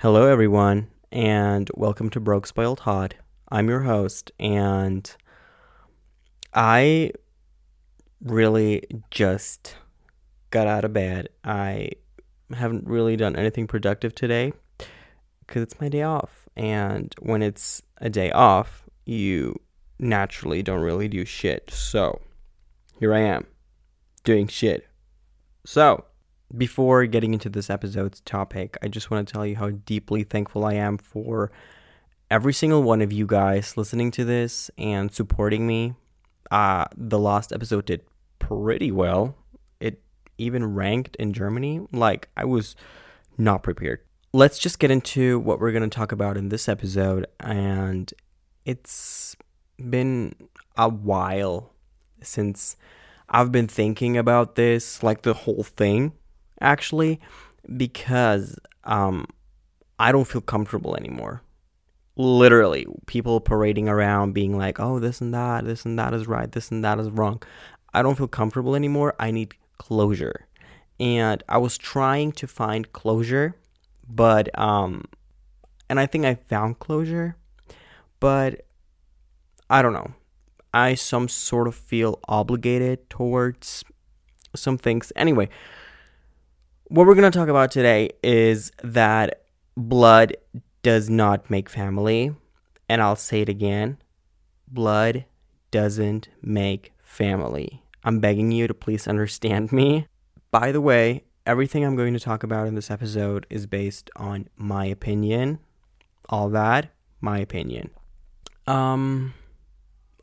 Hello, everyone, and welcome to Broke Spoiled Hot. I'm your host, and I really just got out of bed. I haven't really done anything productive today because it's my day off. And when it's a day off, you naturally don't really do shit. So here I am doing shit. So, before getting into this episode's topic, I just want to tell you how deeply thankful I am for every single one of you guys listening to this and supporting me. Uh, the last episode did pretty well. It even ranked in Germany. Like, I was not prepared. Let's just get into what we're going to talk about in this episode. And it's been a while since I've been thinking about this, like the whole thing actually because um, I don't feel comfortable anymore. Literally, people parading around being like, oh, this and that, this and that is right, this and that is wrong. I don't feel comfortable anymore. I need closure. And I was trying to find closure, but, um, and I think I found closure, but I don't know. I some sort of feel obligated towards some things. Anyway, what we're going to talk about today is that blood does not make family. And I'll say it again blood doesn't make family. I'm begging you to please understand me. By the way, everything I'm going to talk about in this episode is based on my opinion. All that, my opinion. Um,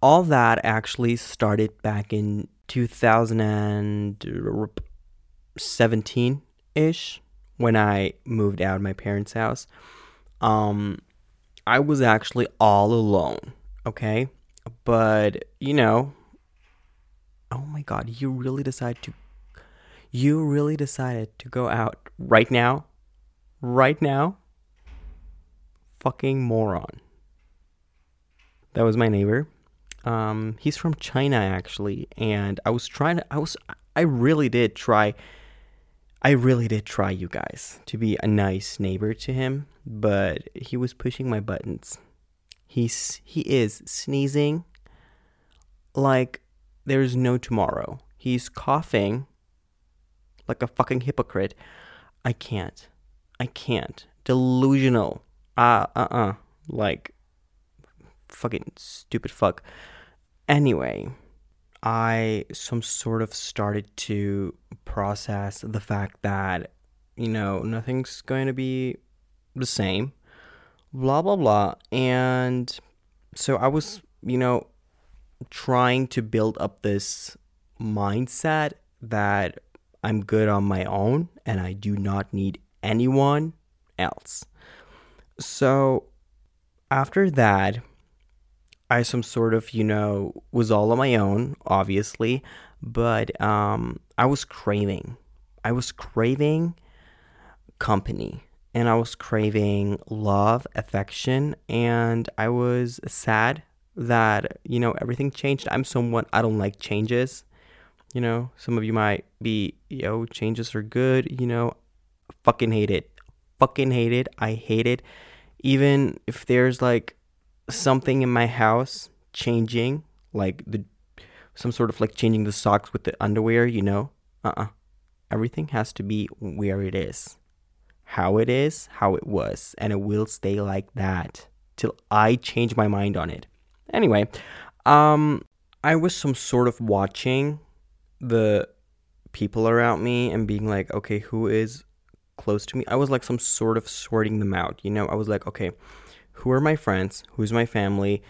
all that actually started back in 2017 ish when I moved out of my parents' house. Um, I was actually all alone, okay? But, you know, oh my god, you really decided to you really decided to go out right now? Right now? Fucking moron. That was my neighbor. Um, he's from China actually, and I was trying to I was I really did try I really did try, you guys, to be a nice neighbor to him, but he was pushing my buttons. He's he is sneezing like there's no tomorrow. He's coughing like a fucking hypocrite. I can't. I can't. Delusional. Uh uh uh. Like fucking stupid fuck. Anyway, I some sort of started to process the fact that you know nothing's going to be the same blah blah blah and so I was you know trying to build up this mindset that I'm good on my own and I do not need anyone else. So after that I some sort of, you know, was all on my own, obviously, but um, I was craving. I was craving company and I was craving love, affection, and I was sad that, you know, everything changed. I'm someone, I don't like changes. You know, some of you might be, yo, changes are good. You know, fucking hate it. Fucking hate it. I hate it. Even if there's like something in my house changing, like the some sort of like changing the socks with the underwear, you know? Uh-uh. Everything has to be where it is. How it is, how it was, and it will stay like that till I change my mind on it. Anyway, um I was some sort of watching the people around me and being like, okay, who is close to me? I was like some sort of sorting them out, you know? I was like, okay, who are my friends, who's my family,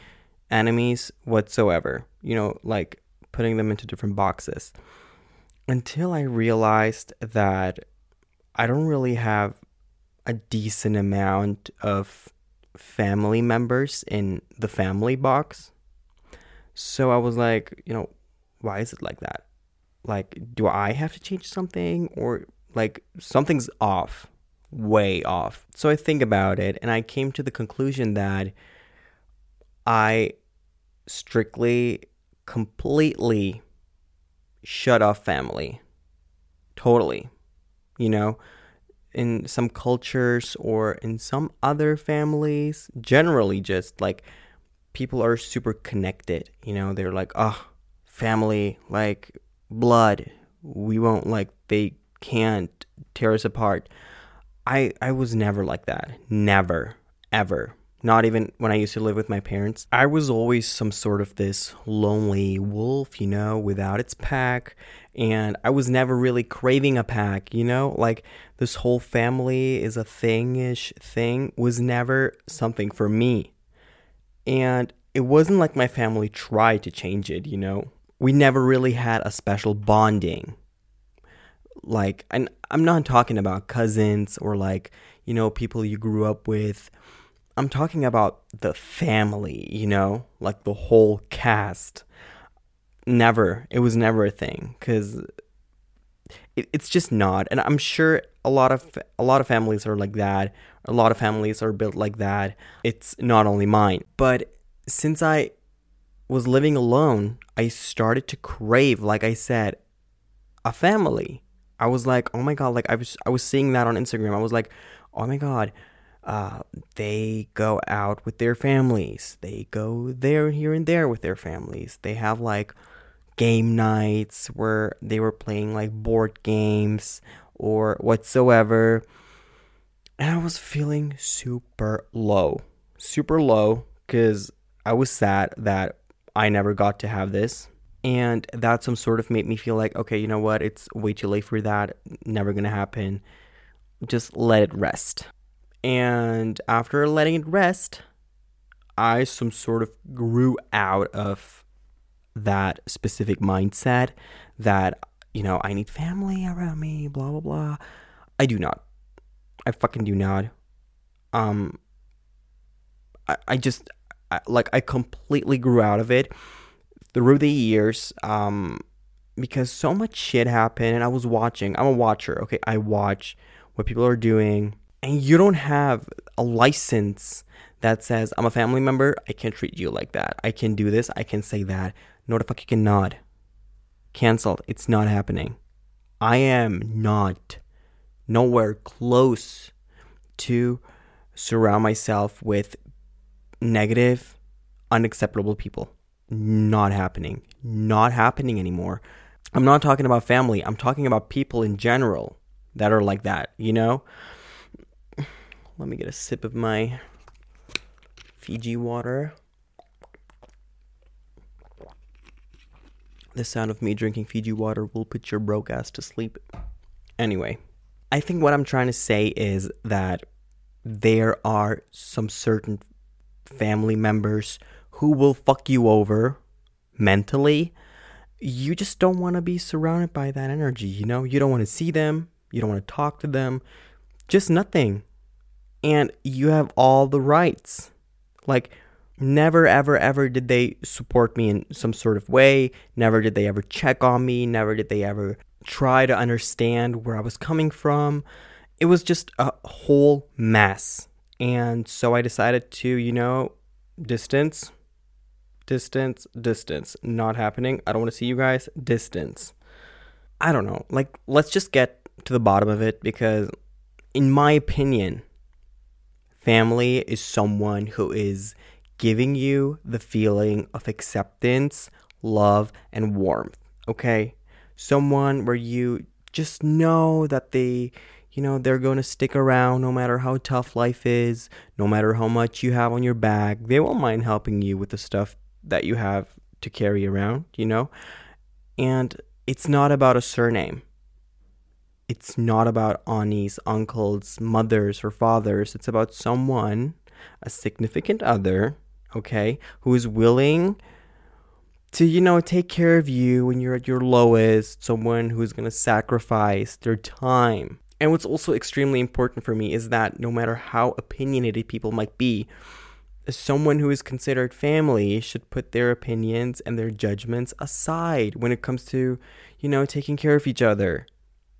enemies whatsoever. You know, like putting them into different boxes. Until I realized that I don't really have a decent amount of family members in the family box. So I was like, you know, why is it like that? Like, do I have to change something or like something's off? Way off. So I think about it and I came to the conclusion that I strictly, completely shut off family. Totally. You know, in some cultures or in some other families, generally just like people are super connected. You know, they're like, oh, family, like blood. We won't like they can't tear us apart. I I was never like that. Never, ever. Not even when I used to live with my parents. I was always some sort of this lonely wolf, you know, without its pack. And I was never really craving a pack, you know? Like this whole family is a thingish thing was never something for me. And it wasn't like my family tried to change it, you know? We never really had a special bonding. Like, and I'm not talking about cousins or like, you know, people you grew up with I'm talking about the family, you know, like the whole cast. Never. It was never a thing because it, it's just not. And I'm sure a lot of a lot of families are like that. A lot of families are built like that. It's not only mine, but since I was living alone, I started to crave, like I said, a family. I was like, oh my god, like I was I was seeing that on Instagram. I was like, oh my god, uh, they go out with their families. They go there, here, and there with their families. They have like game nights where they were playing like board games or whatsoever. And I was feeling super low. Super low because I was sad that I never got to have this. And that some sort of made me feel like, okay, you know what? It's way too late for that. Never gonna happen. Just let it rest. And after letting it rest, I some sort of grew out of that specific mindset that, you know, I need family around me, blah, blah, blah. I do not. I fucking do not. Um, I, I just, I, like, I completely grew out of it through the years. Um, because so much shit happened and I was watching. I'm a watcher, okay? I watch what people are doing and you don't have a license that says I'm a family member, I can't treat you like that. I can do this, I can say that. No, the fuck you cannot. Cancelled. It's not happening. I am not nowhere close to surround myself with negative, unacceptable people. Not happening. Not happening anymore. I'm not talking about family. I'm talking about people in general that are like that, you know? Let me get a sip of my Fiji water. The sound of me drinking Fiji water will put your broke ass to sleep. Anyway, I think what I'm trying to say is that there are some certain family members who will fuck you over mentally. You just don't want to be surrounded by that energy, you know? You don't want to see them, you don't want to talk to them, just nothing and you have all the rights. Like, never, ever, ever did they support me in some sort of way. Never did they ever check on me. Never did they ever try to understand where I was coming from. It was just a whole mess. And so I decided to, you know, distance, distance, distance. Not happening. I don't want to see you guys. Distance. I don't know. Like, let's just get to the bottom of it because, in my opinion, Family is someone who is giving you the feeling of acceptance, love, and warmth. Okay? Someone where you just know that they, you know, they're going to stick around no matter how tough life is, no matter how much you have on your back. They won't mind helping you with the stuff that you have to carry around, you know? And it's not about a surname it's not about aunties, uncles, mothers, or fathers. It's about someone, a significant other, okay, who is willing to, you know, take care of you when you're at your lowest, someone who's going to sacrifice their time. And what's also extremely important for me is that no matter how opinionated people might be, someone who is considered family should put their opinions and their judgments aside when it comes to, you know, taking care of each other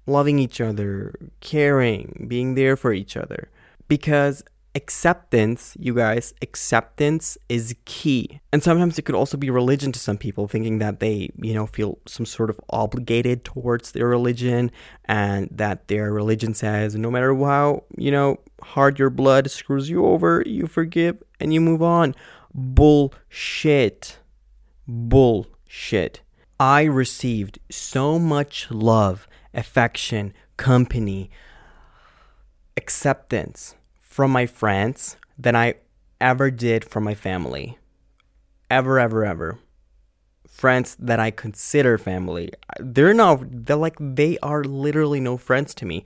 loving each other, caring, being there for each other. Because acceptance, you guys, acceptance is key. And sometimes it could also be religion to some people, thinking that they, you know, feel some sort of obligated towards their religion and that their religion says no matter how, you know, hard your blood screws you over, you forgive and you move on. Bullshit. Bullshit. I received so much love, affection, company, acceptance from my friends than I ever did from my family. Ever, ever, ever. Friends that I consider family. They're not, they're like, they are literally no friends to me.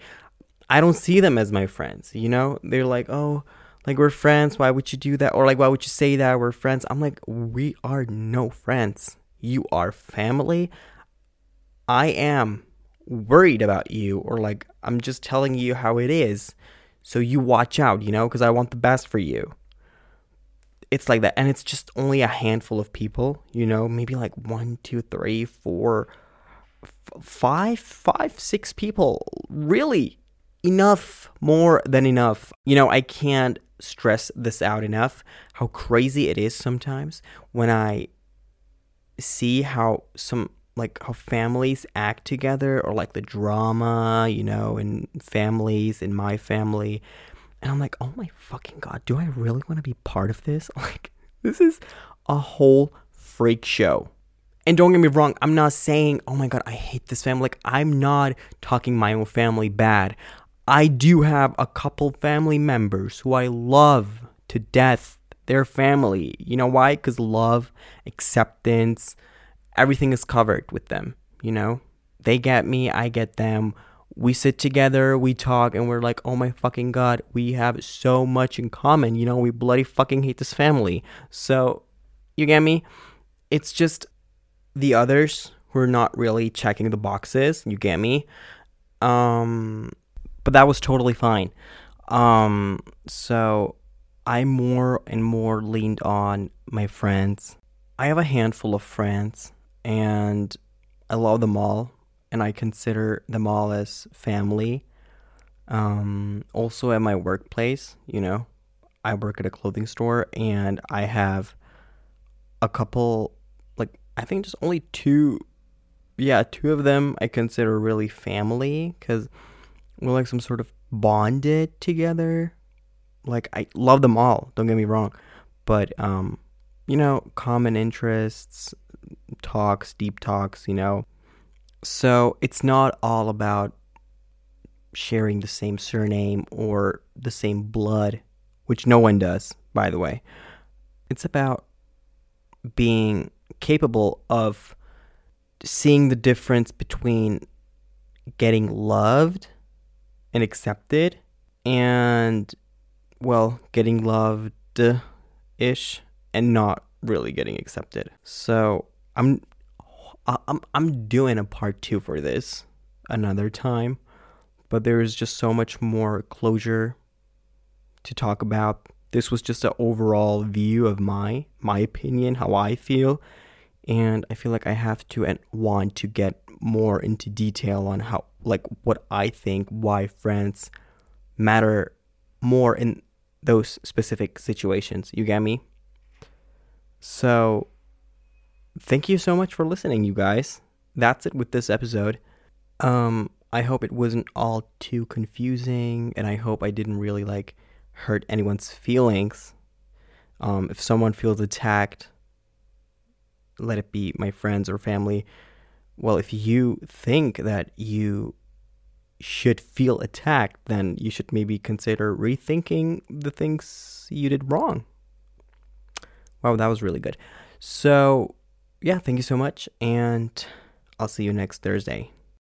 I don't see them as my friends, you know? They're like, oh, like we're friends. Why would you do that? Or like, why would you say that? We're friends. I'm like, we are no friends. You are family. I am worried about you, or like, I'm just telling you how it is. So you watch out, you know, because I want the best for you. It's like that. And it's just only a handful of people, you know, maybe like one, two, three, four, f- five, five, six people. Really enough, more than enough. You know, I can't stress this out enough how crazy it is sometimes when I see how some like how families act together or like the drama, you know, in families, in my family. And I'm like, oh my fucking God, do I really want to be part of this? Like, this is a whole freak show. And don't get me wrong, I'm not saying, oh my God, I hate this family. Like, I'm not talking my own family bad. I do have a couple family members who I love to death, their family. You know why? Because love, acceptance, everything is covered with them, you know? They get me, I get them. We sit together, we talk, and we're like, oh my fucking god, we have so much in common. You know, we bloody fucking hate this family. So, you get me? It's just the others who are not really checking the boxes. You get me? Um, but that was totally fine. Um, so I more and more leaned on my friends. I have a handful of friends and I love them all, and I consider them all as family. Um, also, at my workplace, you know, I work at a clothing store, and I have a couple, like, I think just only two, yeah, two of them I consider really family because we're like some sort of bonded together. Like, I love them all, don't get me wrong, but, um, you know, common interests, talks, deep talks, you know. So it's not all about sharing the same surname or the same blood, which no one does, by the way. It's about being capable of seeing the difference between getting loved and accepted and, well, getting loved ish and not really getting accepted. So I'm I'm I'm doing a part 2 for this another time, but there is just so much more closure to talk about. This was just an overall view of my my opinion, how I feel, and I feel like I have to and want to get more into detail on how like what I think why friends matter more in those specific situations. You get me? So thank you so much for listening, you guys. That's it with this episode. Um, I hope it wasn't all too confusing, and I hope I didn't really like hurt anyone's feelings. Um, if someone feels attacked, let it be my friends or family. Well, if you think that you should feel attacked, then you should maybe consider rethinking the things you did wrong. Wow, that was really good. So, yeah, thank you so much, and I'll see you next Thursday.